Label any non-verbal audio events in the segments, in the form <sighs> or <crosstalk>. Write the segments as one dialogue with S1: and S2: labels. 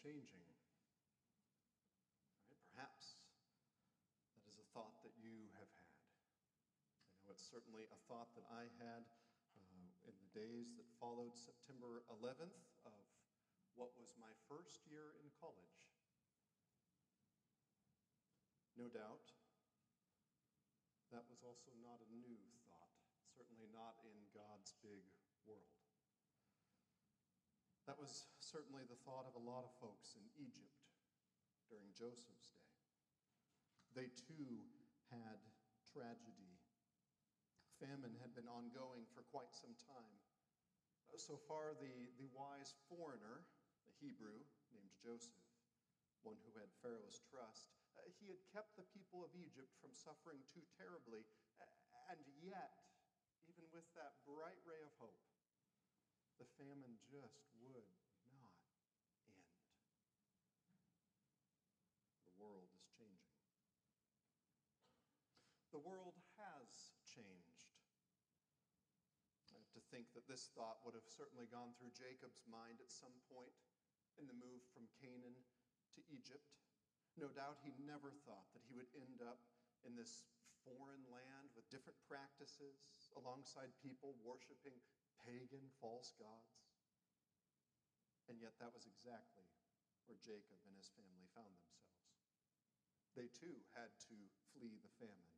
S1: changing. Right? Perhaps that is a thought that you have had. I know it's certainly a thought that I had uh, in the days that followed September 11th of what was my first year in college. No doubt, that was also not a new thought, certainly not in God's big world. That was certainly the thought of a lot of folks in Egypt during Joseph's day. They too had tragedy. Famine had been ongoing for quite some time. So far, the, the wise foreigner, the Hebrew named Joseph, one who had Pharaoh's trust, uh, he had kept the people of Egypt from suffering too terribly. And yet, even with that bright ray of hope, the famine just would not end. The world is changing. The world has changed. I have to think that this thought would have certainly gone through Jacob's mind at some point in the move from Canaan to Egypt. No doubt he never thought that he would end up in this foreign land with different practices alongside people worshiping pagan false gods. And yet, that was exactly where Jacob and his family found themselves. They too had to flee the famine.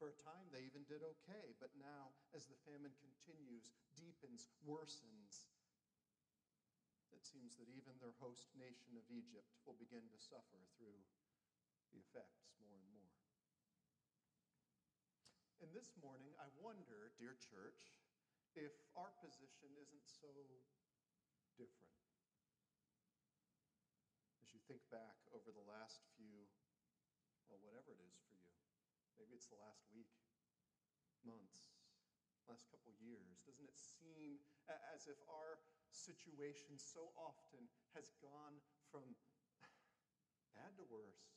S1: For a time, they even did okay, but now, as the famine continues, deepens, worsens, it seems that even their host nation of Egypt will begin to suffer through the effects more and more. And this morning, I wonder, dear church, if our position isn't so different. As you think back over the last few, well, whatever it is for you, maybe it's the last week, months, last couple years, doesn't it seem as if our situation so often has gone from <sighs> bad to worse.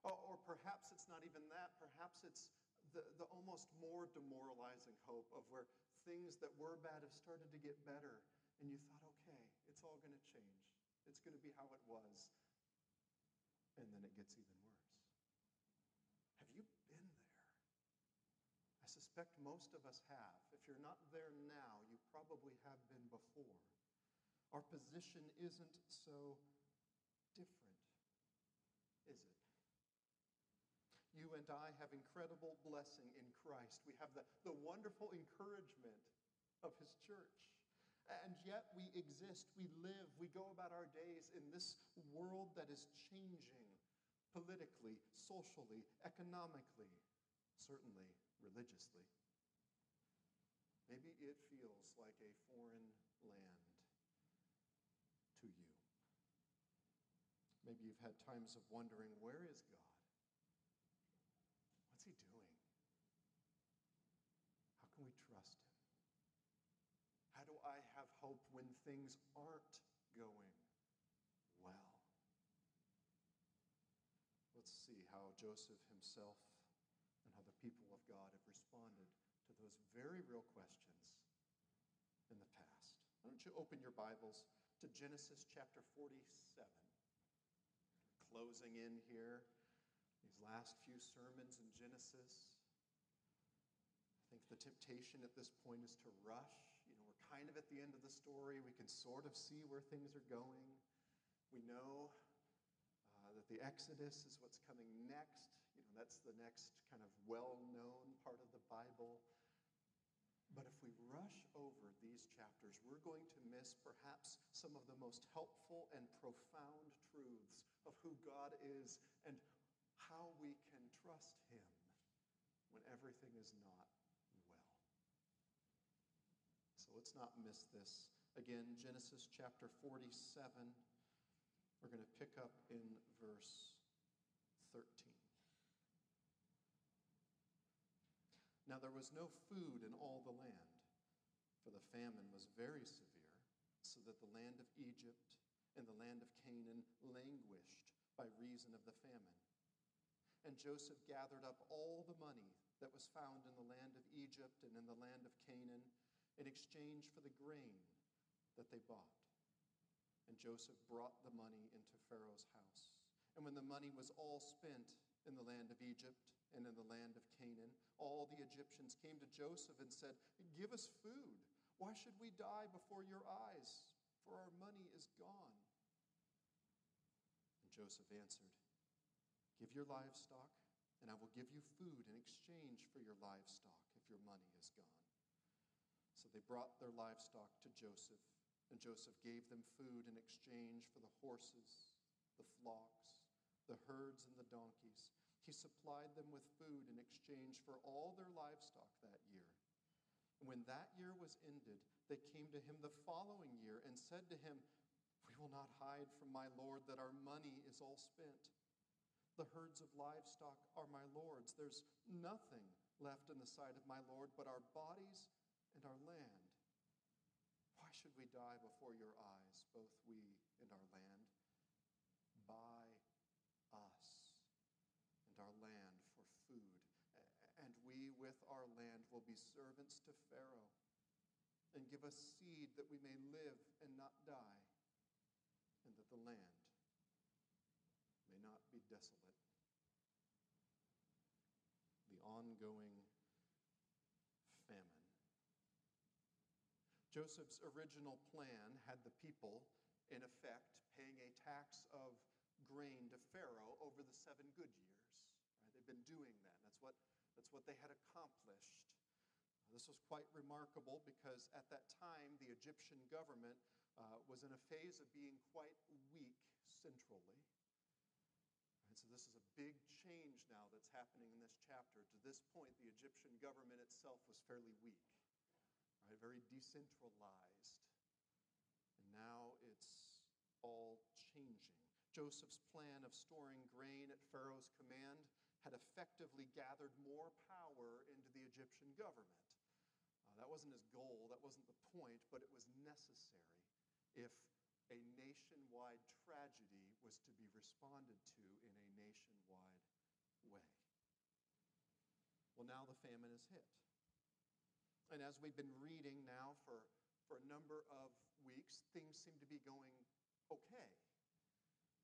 S1: Or, perhaps it's not even that. Perhaps it's the, the almost more demoralizing hope of where things that were bad have started to get better. And you thought, okay, it's all going to change. It's going to be how it was. And then it gets even worse. Have you been there? I suspect most of us have. If you're not there now, you probably have been before. Our position isn't so different, is it? You and I have incredible blessing in Christ. We have the, the wonderful encouragement of His church. And yet we exist, we live, we go about our days in this world that is changing politically, socially, economically, certainly religiously. Maybe it feels like a foreign land to you. Maybe you've had times of wondering, where is God? What's he doing? How can we trust him? How do I have hope when things aren't going well? Let's see how Joseph himself and how the people of God have responded to those very real questions in the past. Why don't you open your Bibles to Genesis chapter 47? Closing in here, these last few sermons in Genesis. I think the temptation at this point is to rush. Kind of at the end of the story. We can sort of see where things are going. We know uh, that the Exodus is what's coming next. You know, that's the next kind of well known part of the Bible. But if we rush over these chapters, we're going to miss perhaps some of the most helpful and profound truths of who God is and how we can trust Him when everything is not well. So let's not miss this. Again, Genesis chapter 47. We're going to pick up in verse 13. Now there was no food in all the land, for the famine was very severe, so that the land of Egypt and the land of Canaan languished by reason of the famine. And Joseph gathered up all the money that was found in the land of Egypt and in the land of Canaan in exchange for the grain that they bought. And Joseph brought the money into Pharaoh's house. And when the money was all spent in the land of Egypt and in the land of Canaan, all the Egyptians came to Joseph and said, Give us food. Why should we die before your eyes? For our money is gone. And Joseph answered, Give your livestock, and I will give you food in exchange for your livestock if your money is gone. So they brought their livestock to Joseph and Joseph gave them food in exchange for the horses, the flocks, the herds, and the donkeys. He supplied them with food in exchange for all their livestock that year. And when that year was ended, they came to him the following year and said to him, We will not hide from my Lord that our money is all spent. The herds of livestock are my Lord's. There's nothing left in the sight of my Lord but our bodies and our land Why should we die before your eyes, both we and our land? Buy us and our land for food, and we with our land will be servants to Pharaoh. And give us seed that we may live and not die, and that the land may not be desolate. The ongoing Joseph's original plan had the people, in effect, paying a tax of grain to Pharaoh over the seven good years. Right? They've been doing that. That's what, that's what they had accomplished. This was quite remarkable because at that time the Egyptian government uh, was in a phase of being quite weak centrally. And so this is a big change now that's happening in this chapter. To this point, the Egyptian government itself was fairly weak right? very decentralized. And now it's all changing. Joseph's plan of storing grain at Pharaoh's command had effectively gathered more power into the Egyptian government. Uh, that wasn't his goal, that wasn't the point, but it was necessary if a nationwide tragedy was to be responded to in a nationwide way. Well, now the famine is hit. And as we've been reading now for, for a number of weeks, things seem to be going okay.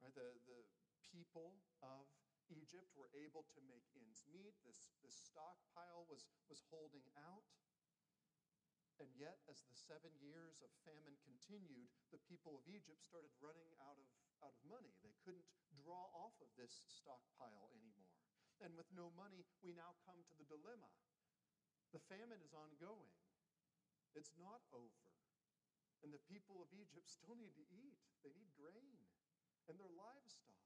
S1: Right? The, the people of Egypt were able to make ends meet. This, this stockpile was, was holding out. And yet, as the seven years of famine continued, the people of Egypt started running out of, out of money. They couldn't draw off of this stockpile anymore. And with no money, we now come to the dilemma the famine is ongoing, it's not over. And the people of Egypt <laughs> still need to eat, they need grain and their livestock.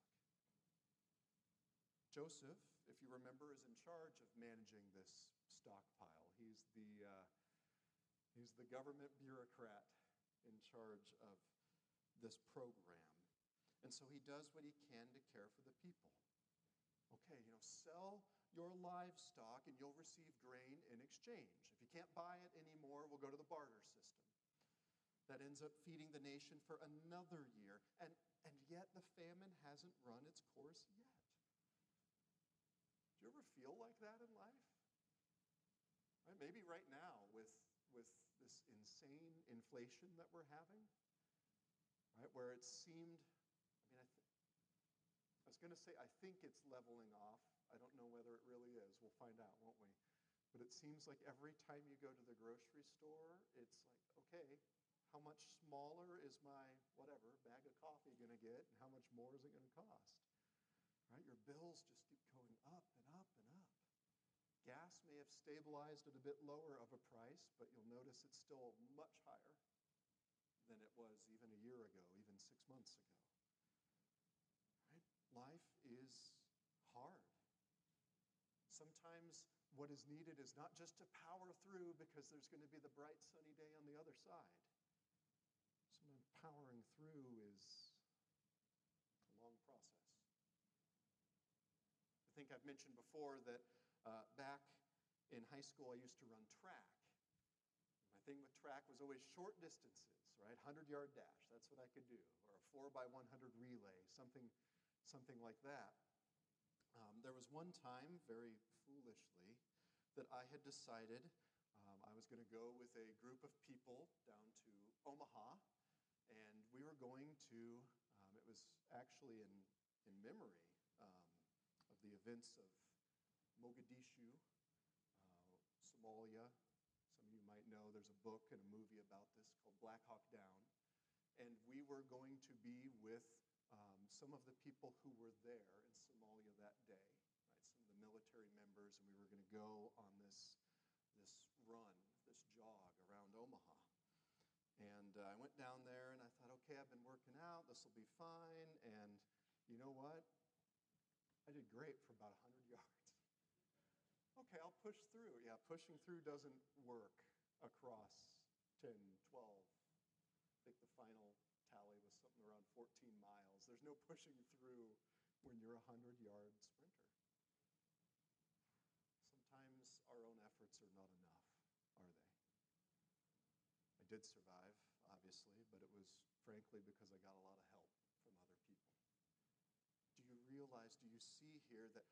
S1: Joseph, if you remember, is in charge of managing this stockpile. He's the, uh, he's the government bureaucrat in charge of this program. And so he does what he can to care for the people. Okay, you know, sell your livestock and you'll receive grain in exchange. If you can't buy it anymore, we'll go to the barter system. That ends up feeding the nation for another year. And, and yet the famine hasn't run its course yet. Do you ever feel like that in life? Right? Maybe right now with, with this insane inflation that we're having, right? Where it seemed, I mean, I, th- I was going to say, I think it's leveling off I don't know whether it really is. We'll find out, won't we? But it seems like every time you go to the grocery store, it's like, okay, how much smaller is my whatever bag of coffee going to get, and how much more is it going to cost? Right? Your bills just keep going up and up and up. Gas may have stabilized at a bit lower of a price, but you'll notice it's still much higher than it was even a year ago, even six months ago. Right? Life is sometimes what is needed is not just to power through because there's going to be the bright sunny day on the other side. Sometimes powering through is a long process. I think I've mentioned before that uh, back in high school I used to run track. My thing with track was always short distances, right? 100 yard dash, that's what I could do, or a 4 by 100 relay, something, something like that. Um, there was one time, very foolishly, that I had decided um, I was going to go with a group of people down to Omaha, and we were going to um, it was actually in, in memory um, of the events of Mogadishu, uh, Somalia. Some of you might know there's a book and a movie about this called Black Hawk Down. And we were going to be with um, some of the people who were there in Somalia that day, right? Some of the military members, and we were going to go on this, this run, this jog around Omaha. And uh, I went down there and I thought, okay, I've been working out, this will be fine. And you know what? I did great for about 100 <laughs> yards. Okay, I'll push through. Yeah, pushing through doesn't work across 10, 12. I think the final tally was something around 14 miles. There's no pushing through when you're a 100 yard sprinter. Sometimes our own efforts are not enough, are they? I did survive, obviously, but it was frankly because I got a lot of help from other people. Do you realize, do you see here that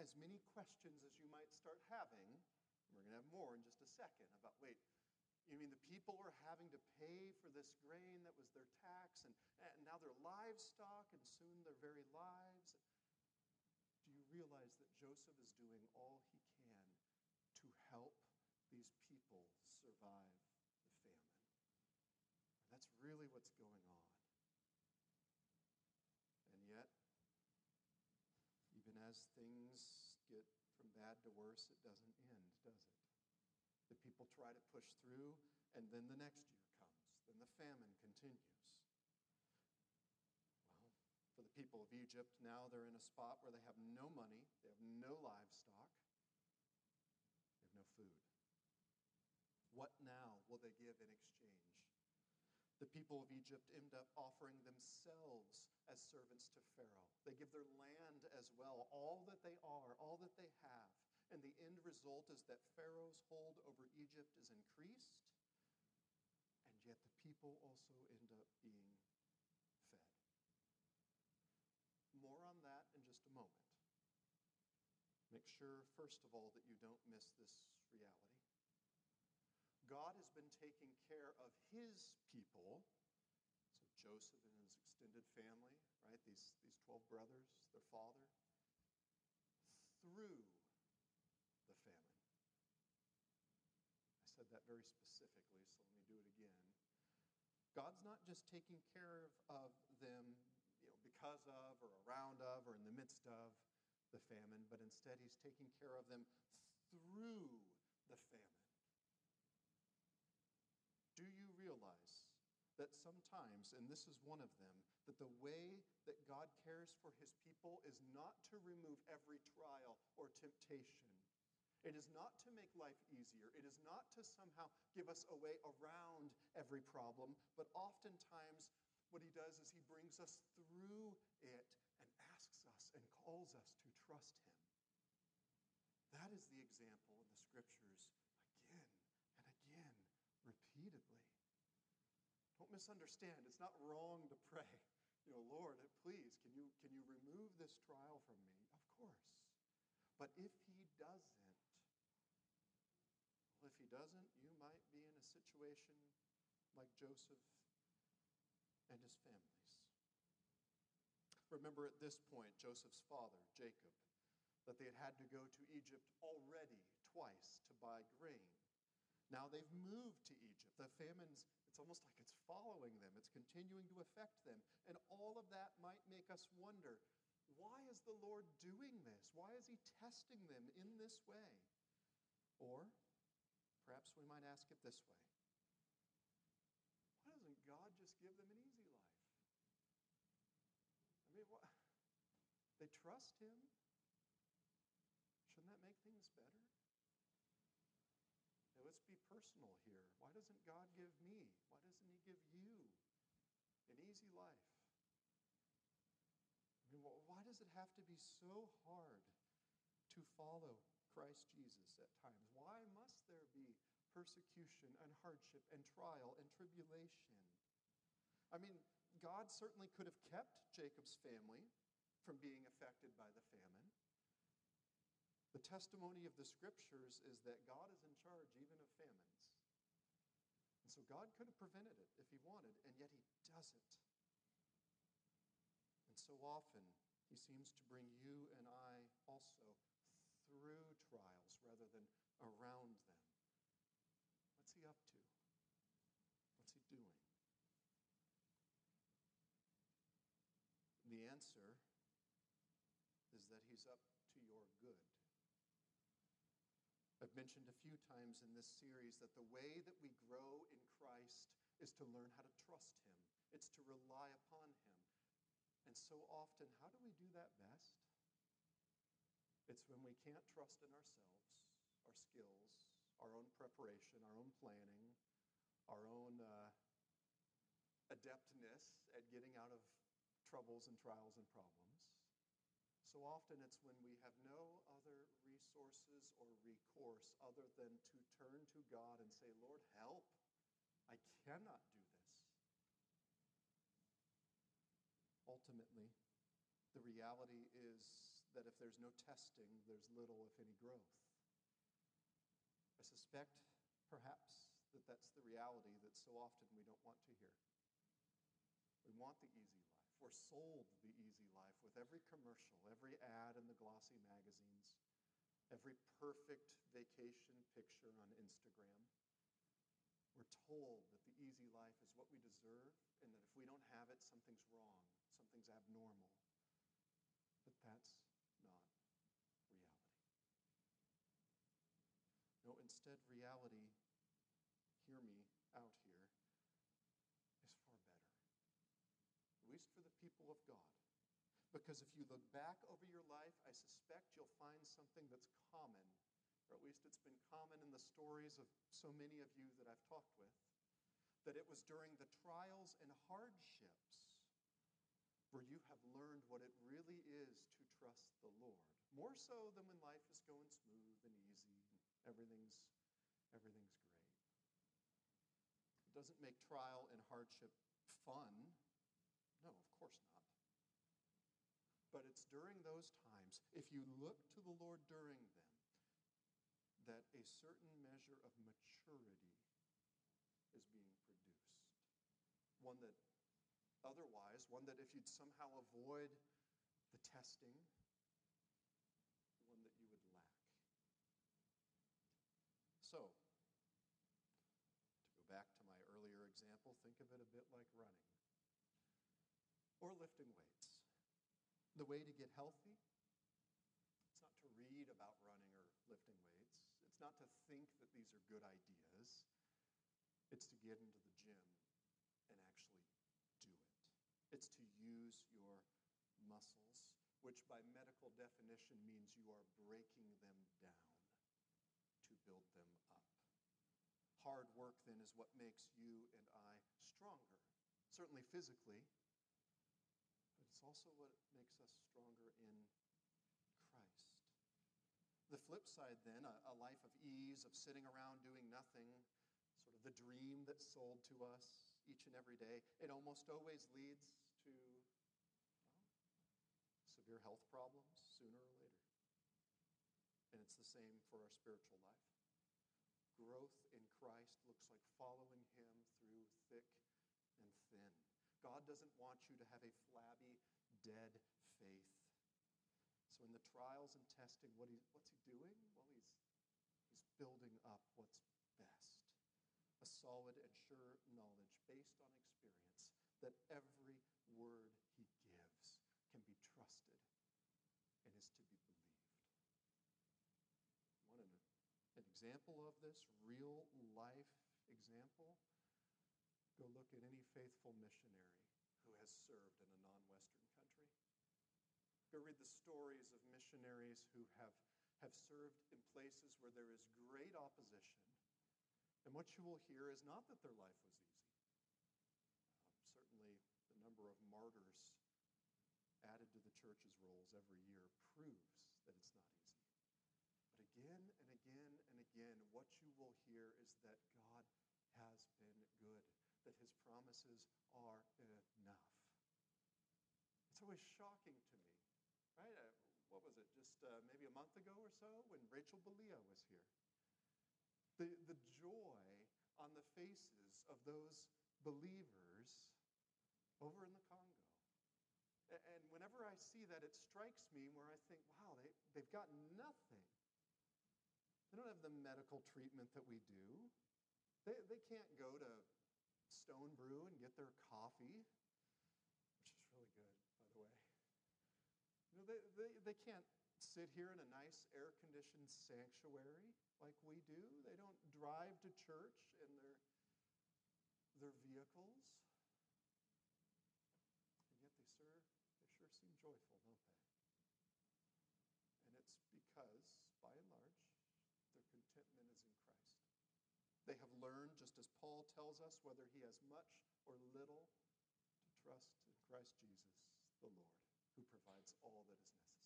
S1: as many questions as you might start having, we're going to have more in just a second about wait, you mean the people are having to pay for this grain that was their tax, and, and now their livestock, and soon their very lives? Do you realize that Joseph is doing all he can to help these people survive the famine? And that's really what's going on. And yet, even as things get from bad to worse, it doesn't end, does it? People try to push through, and then the next year comes. Then the famine continues. Well, for the people of Egypt, now they're in a spot where they have no money, they have no livestock, they have no food. What now will they give in exchange? The people of Egypt end up offering themselves as servants to Pharaoh. They give their land as well, all that they are, all that they have. And the end result is that Pharaoh's hold over Egypt is increased, and yet the people also end up being fed. More on that in just a moment. Make sure, first of all, that you don't miss this reality. God has been taking care of his people, so Joseph and his extended family, right? These, these 12 brothers, their father, through the famine. I said that very specifically, so let me do it again. God's not just taking care of, of them you know, because of or around of or in the midst of the famine, but instead he's taking care of them through the famine. Do you realize that sometimes, and this is one of them, that the way that God cares for his people is not to remove every trial or temptation. It is not to make life easier. It is not to somehow give us a way around every problem, but oftentimes what he does is he brings us through it and asks us and calls us to trust him. That is the example in the scriptures again and again, repeatedly. Don't misunderstand. It's not wrong to pray, you know, Lord, please, can you, can you remove this trial from me? Of course. But if he doesn't, he doesn't, you might be in a situation like Joseph and his families. Remember at this point, Joseph's father, Jacob, that they had had to go to Egypt already twice to buy grain. Now they've moved to Egypt. The famine's, it's almost like it's following them, it's continuing to affect them. And all of that might make us wonder why is the Lord doing this? Why is He testing them in this way? Or perhaps we might ask it this way Why doesn't God just give them an easy life? I mean, what? They trust Him. Shouldn't that make things better? Now, let's be personal here. Why doesn't God give me? Why doesn't He give you an easy life? I mean, why does it have to be so hard to follow Christ Jesus at times? Why must there be persecution and hardship and trial and tribulation? I mean, God certainly could have kept Jacob's family from being affected by the famine. The testimony of the scriptures is that God is in charge even of famines. And so God could have prevented it if he wanted, and yet he doesn't. And so often, he seems to bring you and I also through trials rather than around them. What's he up to? What's he doing? The answer is that he's up to your good. I've mentioned a few times in this series that the way that we grow in Christ is to learn how to trust him. It's to rely upon him. And so often, how do we do that best? It's when we can't trust in ourselves, our skills, our own preparation, our own planning, our own uh, adeptness at getting out of troubles and trials and problems. So often it's when we have no other resources or recourse other than to turn to God and say, Lord, help. I cannot do this. Ultimately, the reality is that if there's no testing, there's little, if any, growth. I suspect, perhaps, that that's the reality that so often we don't want to hear. We want the easy life. We're sold the easy life with every commercial, every ad in the glossy magazines, every perfect vacation picture on Instagram. We're told that the easy life is what we deserve and that if we don't have it, something's wrong, something's abnormal. But that's not reality. No, instead, reality, hear me out here, is far better, at least for the people of God. Because if you look back over your life, I suspect you'll find something that's common, or at least it's been common in the stories of so many of you that I've talked with, that it was during the trials and hardships where you have learned what it really is to trust the Lord. More so than when life is going smooth and easy and everything's, everything's great. It doesn't make trial and hardship fun no, of course not. But it's during those times, if you look to the Lord during them, that a certain measure of maturity is being produced. One that otherwise, one that if you'd somehow avoid the testing, one that you would lack. So, to go back to my earlier example, think of it a bit like running or lifting weights. The way to get healthy, it's not to read about running or lifting weights. It's not to think that these are good ideas. It's to get into the gym and actually do it. It's to use your muscles, which by medical definition means you are breaking them down to build them up. Hard work, then, is what makes you and I certainly physically, but it's also what makes us stronger in Christ. The flip side, then, a, a, life of ease, of sitting around doing nothing, sort of the dream that's sold to us each and every day, it almost always leads to well, severe health problems sooner or later. And it's the same for our spiritual life. Growth in Christ looks like following Him through thick and thin. God doesn't want you to have a flabby, dead faith. So in the trials and testing, what he, what's he doing? Well, he's, he's building up what's best. A solid and sure knowledge based on experience that every word he gives can be trusted and is to be believed. Want an, an example of this, real life example? Go look at any faithful missionary who has served in a non Western country. Go read the stories of missionaries who have, have served in places where there is great opposition. And what you will hear is not that their life was easy. Uh, certainly, the number of martyrs added to the church's rolls every year proves that it's not easy. But again and again and again, what you will hear is that God has been good that his promises are enough. It's always shocking to me, right? Uh, what was it, just uh, maybe a month ago or so when Rachel Belia was here? The, the joy on the faces of those believers over in the Congo. And whenever whenever I see that, it strikes me where I think, wow, they, they've got nothing. They don't have the medical treatment that we do. They, they can't go to Stone Brew and get their coffee, which is really good, by the way. You know, they, they, they can't sit here in a nice air conditioned sanctuary like we do. They don't drive to church in their, their vehicles. And yet they sure, they sure seem joyful, don't they? And it's because, by and large, their contentment is in Christ. They have learned, just as Paul tells us, whether he has much or little, to trust in Christ Jesus, the Lord, who provides all that is necessary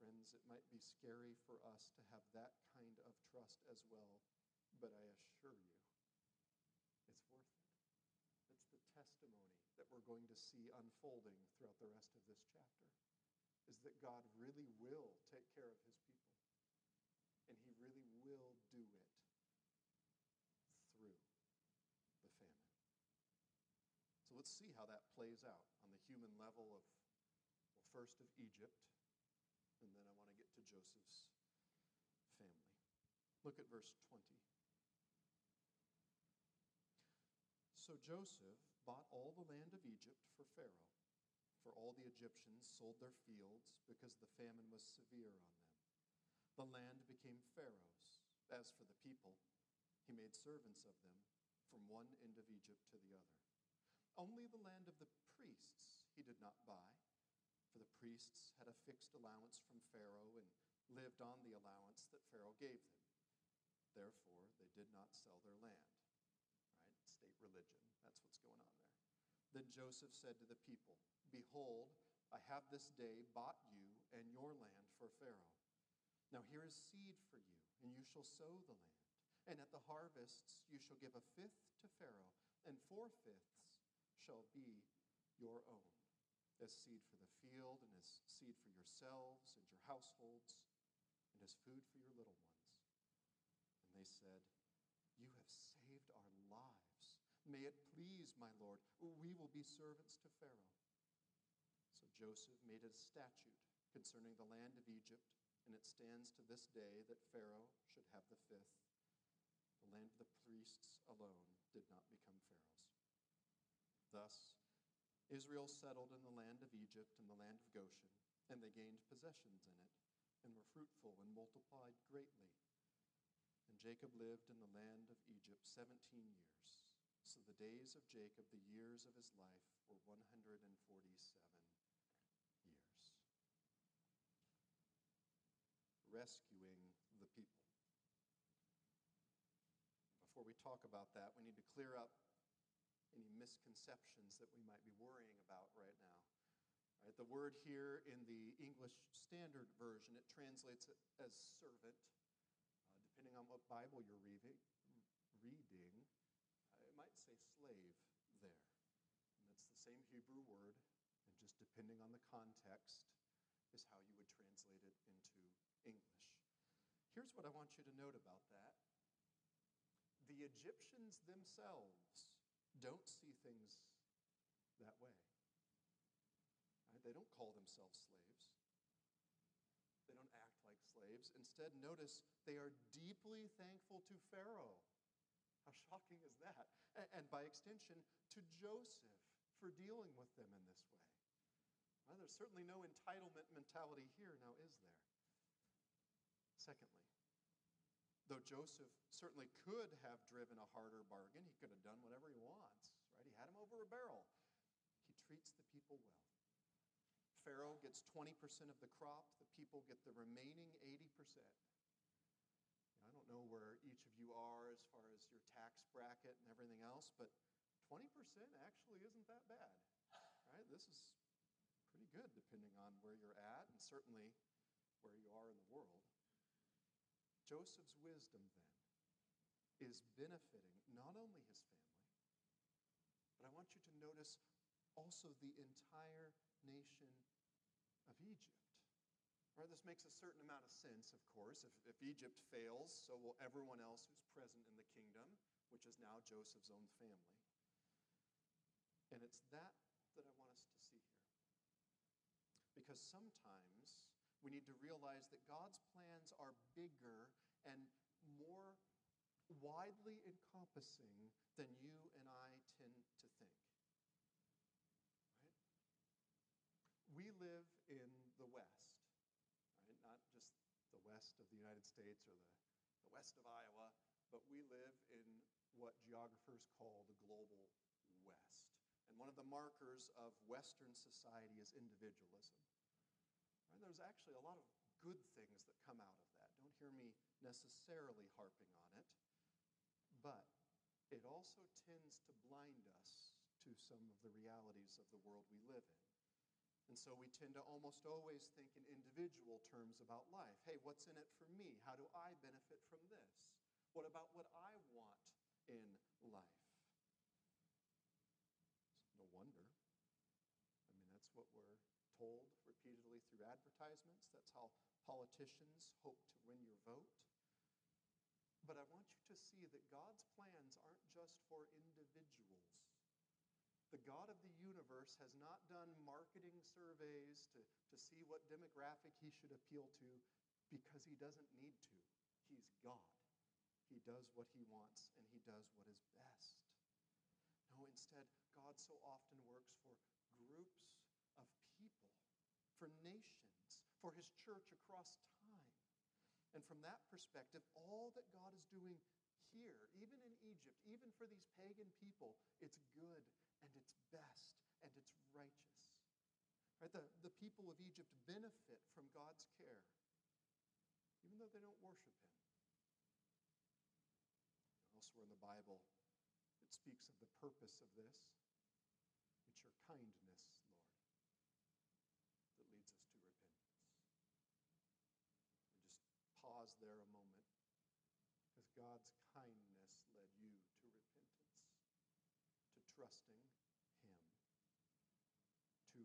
S1: friends, it might be scary for us to have that kind of trust as well, but I assure you, it's worth it. It's the testimony that we're going to see unfolding throughout the rest of this chapter is that God really will take care of his people. And he will do it through the famine. So let's see how that plays out on the human level of, well, first of Egypt, and then I want to get to Joseph's family. Look at verse 20. So Joseph bought all the land of Egypt for Pharaoh, for all the Egyptians sold their fields because the famine was severe on them. The land became Pharaoh's. As for the people, he made servants of them from one end of Egypt to the other. Only the land of the priests he did not buy for the priests had a fixed allowance from Pharaoh and lived on the allowance that Pharaoh gave them. Therefore, they did not sell their land. Right? State religion. That's what's going on there. Then Joseph said to the people, Behold, I have this day bought you and your land for Pharaoh. Now here is seed for you, and you shall sow the land. And at the harvests you shall give a fifth to Pharaoh, and four fifths shall be your own as seed for the field, and as seed for yourselves and your households, and as food for your little ones. And they said, You have saved our lives. May it please, my Lord, we will be servants to Pharaoh. So Joseph made a statute concerning the land of Egypt, and it stands to this day that Pharaoh should have the fifth. The land of the priests alone did not become Pharaoh's. Thus, Israel settled in the land of Egypt and the land of Goshen, and they gained possessions in it, and were fruitful and multiplied greatly. And Jacob lived in the land of Egypt 17 years. So the days of Jacob, the years of his life, were 147 years. Rescuing the people. Before we talk about that, we need to clear up any misconceptions that we might be worrying about right now. Right, the word here in the English Standard Version, it translates it as servant. Uh, depending on what Bible you're reading, reading uh, it might say slave there. And it's the same Hebrew word, and just depending on the context is how you would translate it into English. Here's what I want you to note about that. The Egyptians themselves don't see things that way. Right? They don't call themselves slaves. They don't act like slaves. Instead, notice they are deeply thankful to Pharaoh. How shocking is that? And, by extension, to Joseph for dealing with them in this way. Well, there's certainly no entitlement mentality here, now is there? Secondly, Though Joseph certainly could have driven a harder bargain, he could have done whatever he wants, right? He had him over a barrel. He treats the people well. Pharaoh gets 20% of the crop, the people get the remaining 80%. I don't know where each of you are as far as your tax bracket and everything else, but 20% actually isn't that bad, right? This is pretty good depending on where you're at and certainly where you are in the world. Joseph's wisdom, then, is benefiting not only his family, but I want you to notice also the entire nation of Egypt. Right, this makes a certain amount of sense, of course. If, if Egypt fails, so will everyone else who's present in the kingdom, which is now Joseph's own family. And it's that that I want us to see here. because sometimes we need to realize that God's plans are bigger and more widely encompassing than you and I tend to think. Right? We live in the West, right? Not just the west of the United States or the, the west of Iowa, but we live in what geographers call the global West. And one of the markers of Western society is individualism. Right? There's actually a lot of good things that come out of that. Don't hear me necessarily harping on it. But it also tends to blind us to some of the realities of the world we live in. And so we tend to almost always think in individual terms about life. Hey, what's in it for me? How do I benefit from this? What about what I want in life? No wonder. I mean, that's what we're told repeatedly through advertisements. That's how politicians hope to win your vote. But I want you to see that God's plans aren't just for individuals. The God of the universe has not done marketing surveys to, to see what demographic he should appeal to because he doesn't need to. He's God. He does what he wants and he does what is best. No, instead, God so often works for groups for nations, for his church across time. And from that perspective, all that God is doing here, even in Egypt, even for these pagan people, it's good and it's best and it's righteous. Right? The, the people of Egypt benefit from God's care, even though they don't worship Him. Elsewhere in the Bible, it speaks of the purpose of this. It's your kindness, Lord, that leads us to pause there a moment because God's kindness led you to repentance, to trusting Him, to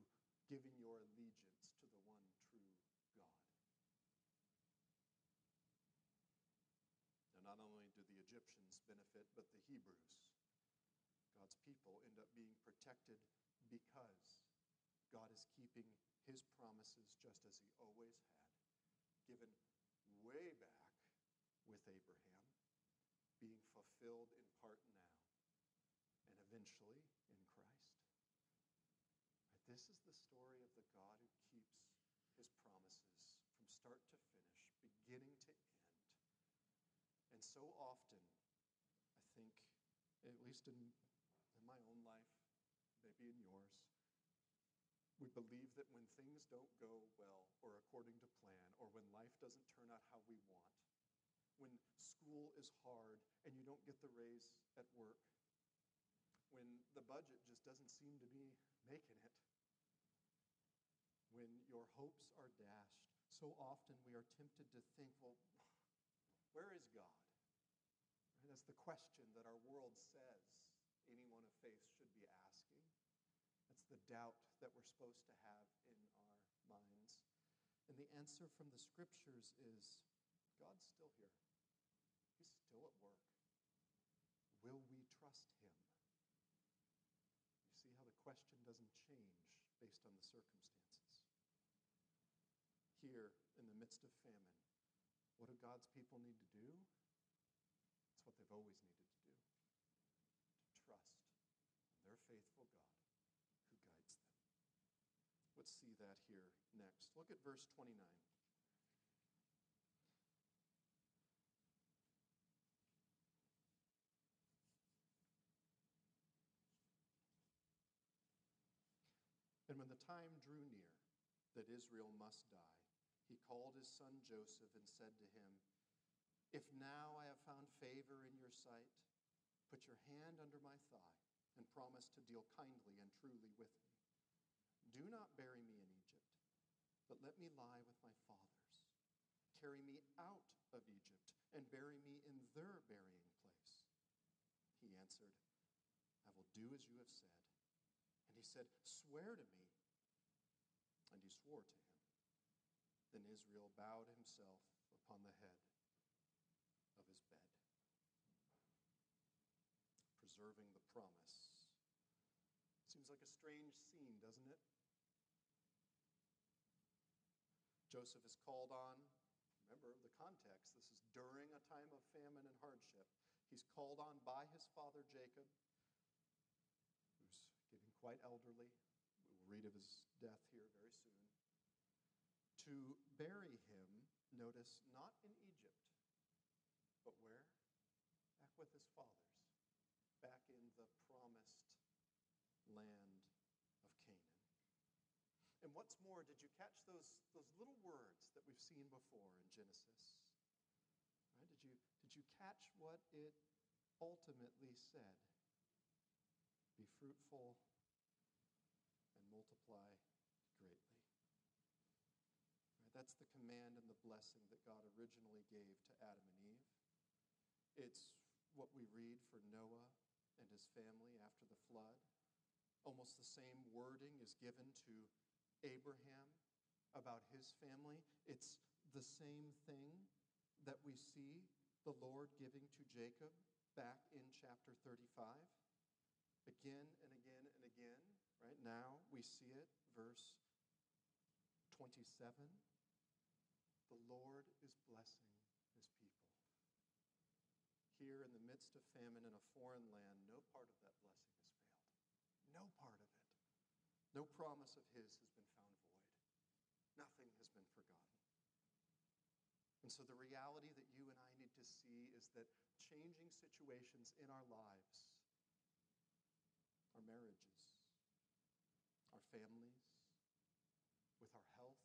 S1: giving your allegiance to the one true God. Now, not only do the Egyptians benefit, but the Hebrews, God's people, end up being protected because God is keeping His promises just as He always had, given way back with Abraham, being fulfilled in part and eventually in Christ. Right, this is the story of the God who keeps his promises from start to finish, beginning to end. And so often, I think, at least in, in my own life, maybe in yours, we believe that when things don't go well or according to plan, or when life doesn't turn out how we want, when school is hard and you don't get the raise at work, when the budget just doesn't seem to be making it, when your hopes are dashed, so often we are tempted to think, well, where is God? And that's the question that our world says anyone of faith should be asking. That's the doubt that we're supposed to have in our minds. And the answer from the scriptures is God's still here, He's still at work. Will we trust Him? You see how the question doesn't change based on the circumstances. Here, in the midst of famine, what do God's people need to do? It's what they've always needed to do to trust in their faithful God. Who guides them. Let's see that here next. Look at verse 29. Time drew near that Israel must die, he called his son Joseph and said to him, If now I have found favor in your sight, put your hand under my thigh and promise to deal kindly and truly with me. Do not bury me in Egypt, but let me lie with my fathers. Carry me out of Egypt and bury me in their burying place. He answered, I will do as you have said. And he said, Swear to me. And he swore to him. Then Israel bowed himself upon the head of his bed, preserving the promise. Seems like a strange scene, doesn't it? Joseph is called on. Remember the context. This is during a time of famine and hardship. He's called on by his father Jacob, who's getting quite elderly. Read of his death here very soon. To bury him, notice, not in Egypt, but where? Back with his fathers, back in the promised land of Canaan. And what's more, did you catch those, those little words that we've seen before in Genesis? Right? Did, you, did you catch what it ultimately said? Be fruitful multiply greatly. Right? That's the command and the blessing that God originally gave to Adam and Eve. It's what we read for Noah and his family after the flood. Almost the same wording is given to Abraham about his family. It's the same thing that we see the Lord giving to Jacob back in chapter 35. Again and again and again. Right now see it, verse 27. The Lord is blessing his people. Here in the midst of famine in a foreign land, no part of that blessing has failed. No part of it. No promise of his has been found void. Nothing has been forgotten. And so the reality that you and I need to see is that changing situations in our lives, our marriages, families, with our health,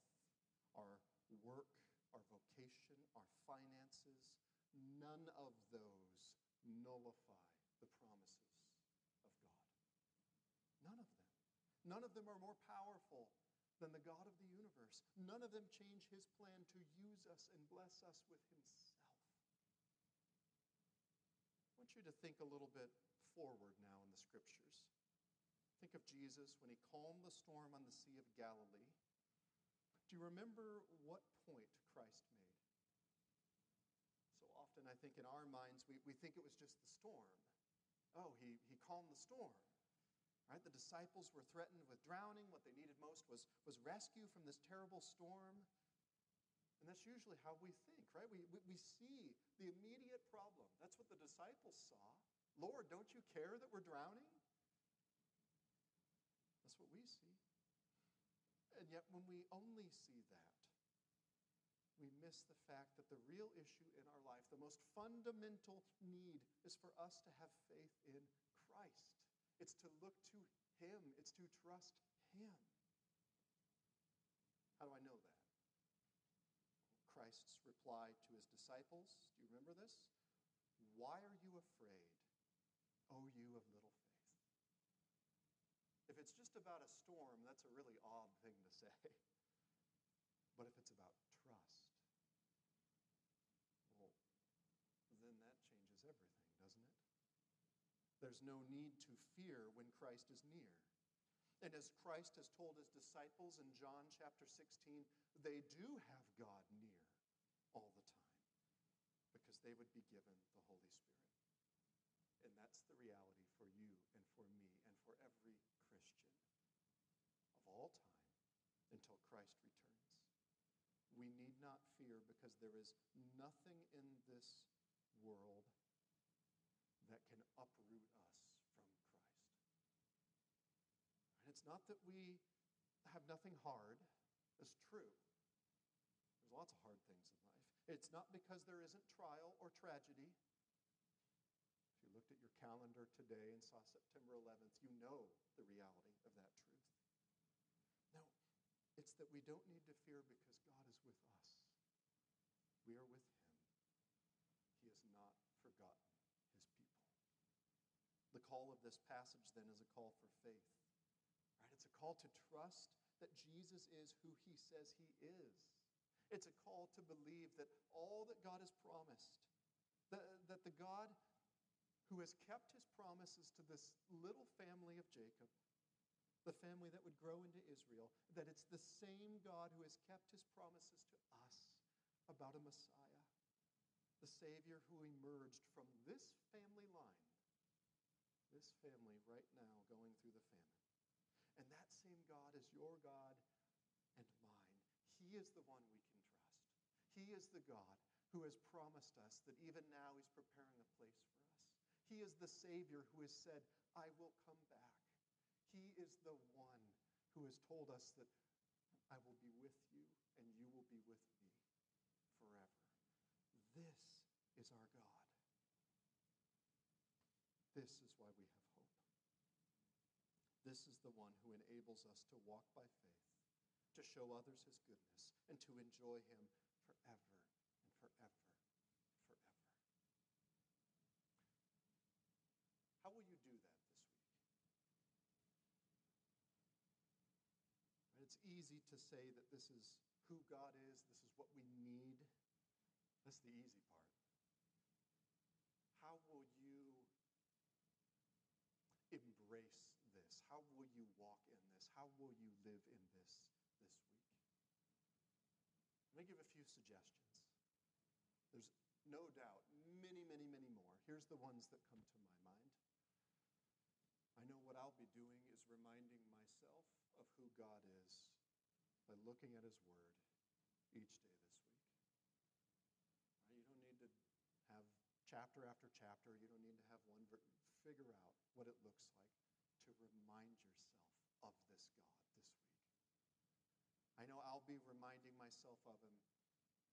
S1: our work, our vocation, our finances, none of those nullify the promises of God. None of them. None of them are more powerful than the God of the universe. None of them change his plan to use us and bless us with himself. I want you to think a little bit forward now in the scriptures. Think of Jesus when he calmed the storm on the Sea of Galilee. Do you remember what point Christ made? So often, I think in our minds, we, we think it was just the storm. Oh, he, he calmed the storm. Right? The disciples were threatened with drowning. What they needed most was, was rescue from this terrible storm. And that's usually how we think, right? We, we, we see the immediate problem. That's what the disciples saw. Lord, don't you care that we're drowning? That's what we see. Yet, when we only see that, we miss the fact that the real issue in our life, the most fundamental need, is for us to have faith in Christ. It's to look to Him, it's to trust Him. How do I know that? Christ's reply to his disciples. Do you remember this? Why are you afraid, O you of little? If it's just about a storm, that's a really odd thing to say. <laughs> But if it's about trust, well, then that changes everything, doesn't it? There's no need to fear when Christ is near. And as Christ has told his disciples in John chapter 16, they do have God near all the time because they would be given the Holy Spirit. And that's the reality for you and for me and for every Christian of all time until Christ returns. We not fear because there is nothing in this world that can uproot us from Christ. And it's not that we have nothing hard, that's true. There's lots of hard things in life. It's not because there isn't trial or tragedy. If you looked at your calendar today and saw September 11th, you know the reality of that truth. No, it's that we don't need to fear because God is with us. We are with Him. He has not forgotten his people. the call of this passage then is a call for faith. Right? It's a call to trust that Jesus is who he says he is. It's a call to believe that all that God has promised, that, that the God who has kept his promises to this little family of Jacob, the family that would grow into Israel, that it's the same God who has kept his promises to us about a Messiah, the Savior who emerged from this family line this family right now going through the famine. And that same God is your God and mine. He is the one we can trust. He is the God who has promised us that even now He's preparing a place for us. He is the Savior who has said, I will come back. He is the one who has told us that I will be with you and you will be with me. This is our God. This is why we have hope. This is the one who enables us to walk by faith, to show others his goodness, and to enjoy him forever and forever, forever. How will you do that this week? It's easy to say that this is who God is, this is what we need. That's the easy part. How will you embrace this? How will you walk in this? How will you live in this this week? Let me give a few suggestions. There's no doubt many, many, many more. Here's the ones that come to my mind. I know what I'll be doing is reminding myself of who God is by looking at His Word each day this week. You don't need to have chapter after chapter, you don't need to have one. Ver- figure out what it looks like to remind yourself of this God this week. I know I'll be reminding myself of Him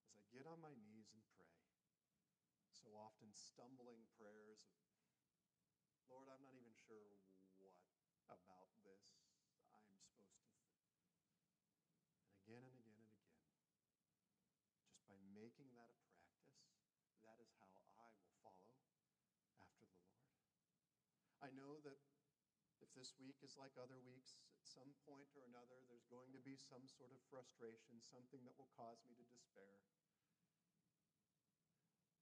S1: as I get on my knees and pray. So often, stumbling prayers of, Lord, I'm not even sure what about this I'm supposed to think. And again and again and again, just by making that a practice, that is how I will follow after the Lord. I know that if this week is like other weeks, at some point or another, there's going to be some sort of frustration, something that will cause me to despair.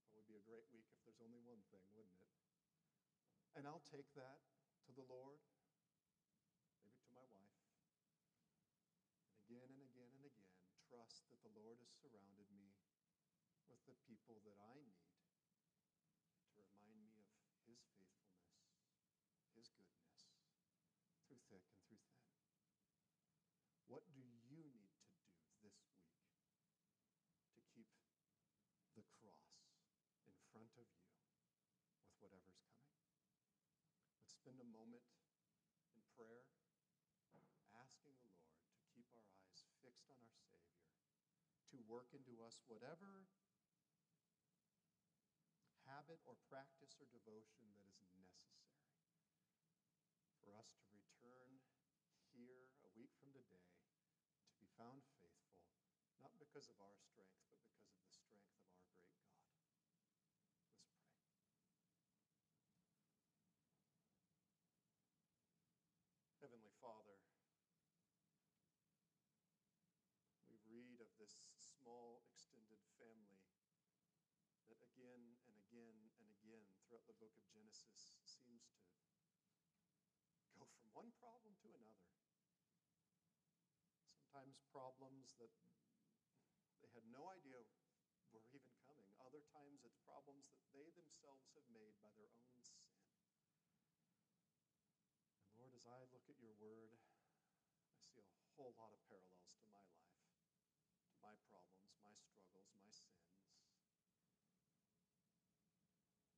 S1: It would be a great week if there's only one thing, wouldn't it? And I'll take that to the Lord, maybe to my wife, and again and again and again, trust that the Lord has surrounded me with the people that I need to remind me of His faithfulness, His goodness, through thick and through thin. What do you need to do this week to keep the cross in front of you with whatever's coming? Let's spend a moment in prayer, asking the Lord to keep our eyes fixed on our Savior, to work into us whatever habit or practice or devotion that is us to return here a week from today to be found faithful, not because of our strength, but because of the strength of our great God. Let's pray. Heavenly Father, we read of this small extended family that again and again and again throughout the book of Genesis seems to one problem to another. Sometimes problems that they had no idea were even coming. Other times it's problems that they themselves have made by their own sin. And Lord, as I look at your word, I see a whole lot of parallels to my life, to my problems, my struggles, my sins.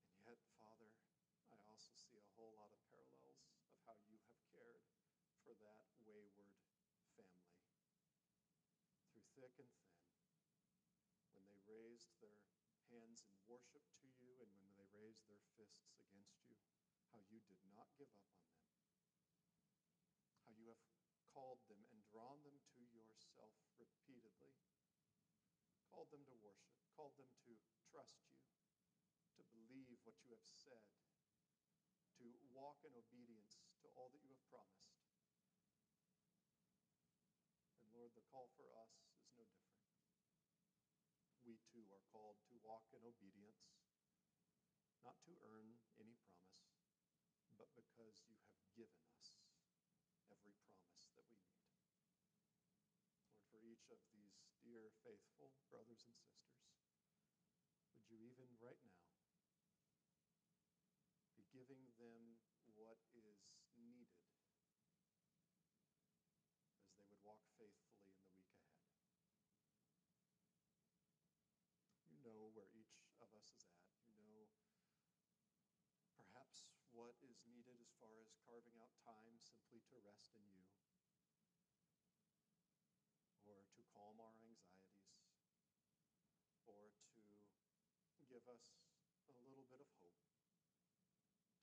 S1: And yet, Father, I also see a whole lot of parallels of how you have for that wayward family through thick and thin. When they raised their hands in worship to you and when they raised their fists against you, how you did not give up on them. How you have called them and drawn them to yourself repeatedly. Called them to worship, called them to trust you, to believe what you have said, to walk in obedience to all that you have promised. And Lord, the call for us is no different. We too are called to walk in obedience, not to earn any promise, but because you have given us every promise that we need. Lord, for each of these dear, faithful brothers and sisters, would you even right now be giving them what is needed as they would walk faithfully in the week ahead. Far as carving out time simply to rest in you or to calm our anxieties or to give us a little bit of hope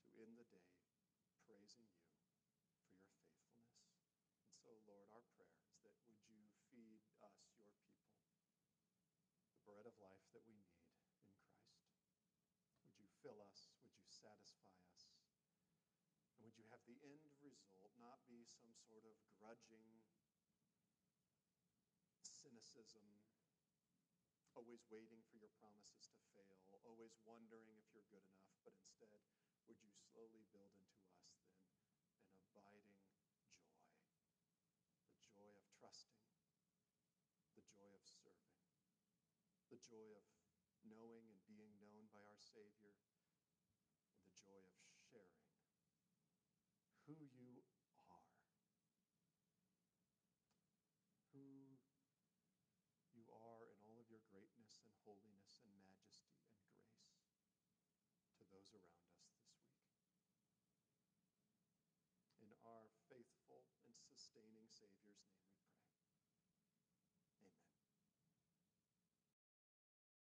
S1: to end the day praising you for your faithfulness. And so, Lord, our prayer is that would you feed us, your people, the bread of life that we need in Christ. Would you fill us? Would you satisfy us? And would you have the end result not be some sort of grudging cynicism, always waiting for your promises to fail, always wondering if you're good enough, but instead, would you slowly build into us then an abiding joy? The joy of trusting, the joy of serving, the joy of knowing and being known by our Savior, and the joy of sharing who you are, who you are in all of your greatness and holiness and majesty and grace to those around us this week. In our faithful and sustaining Savior's name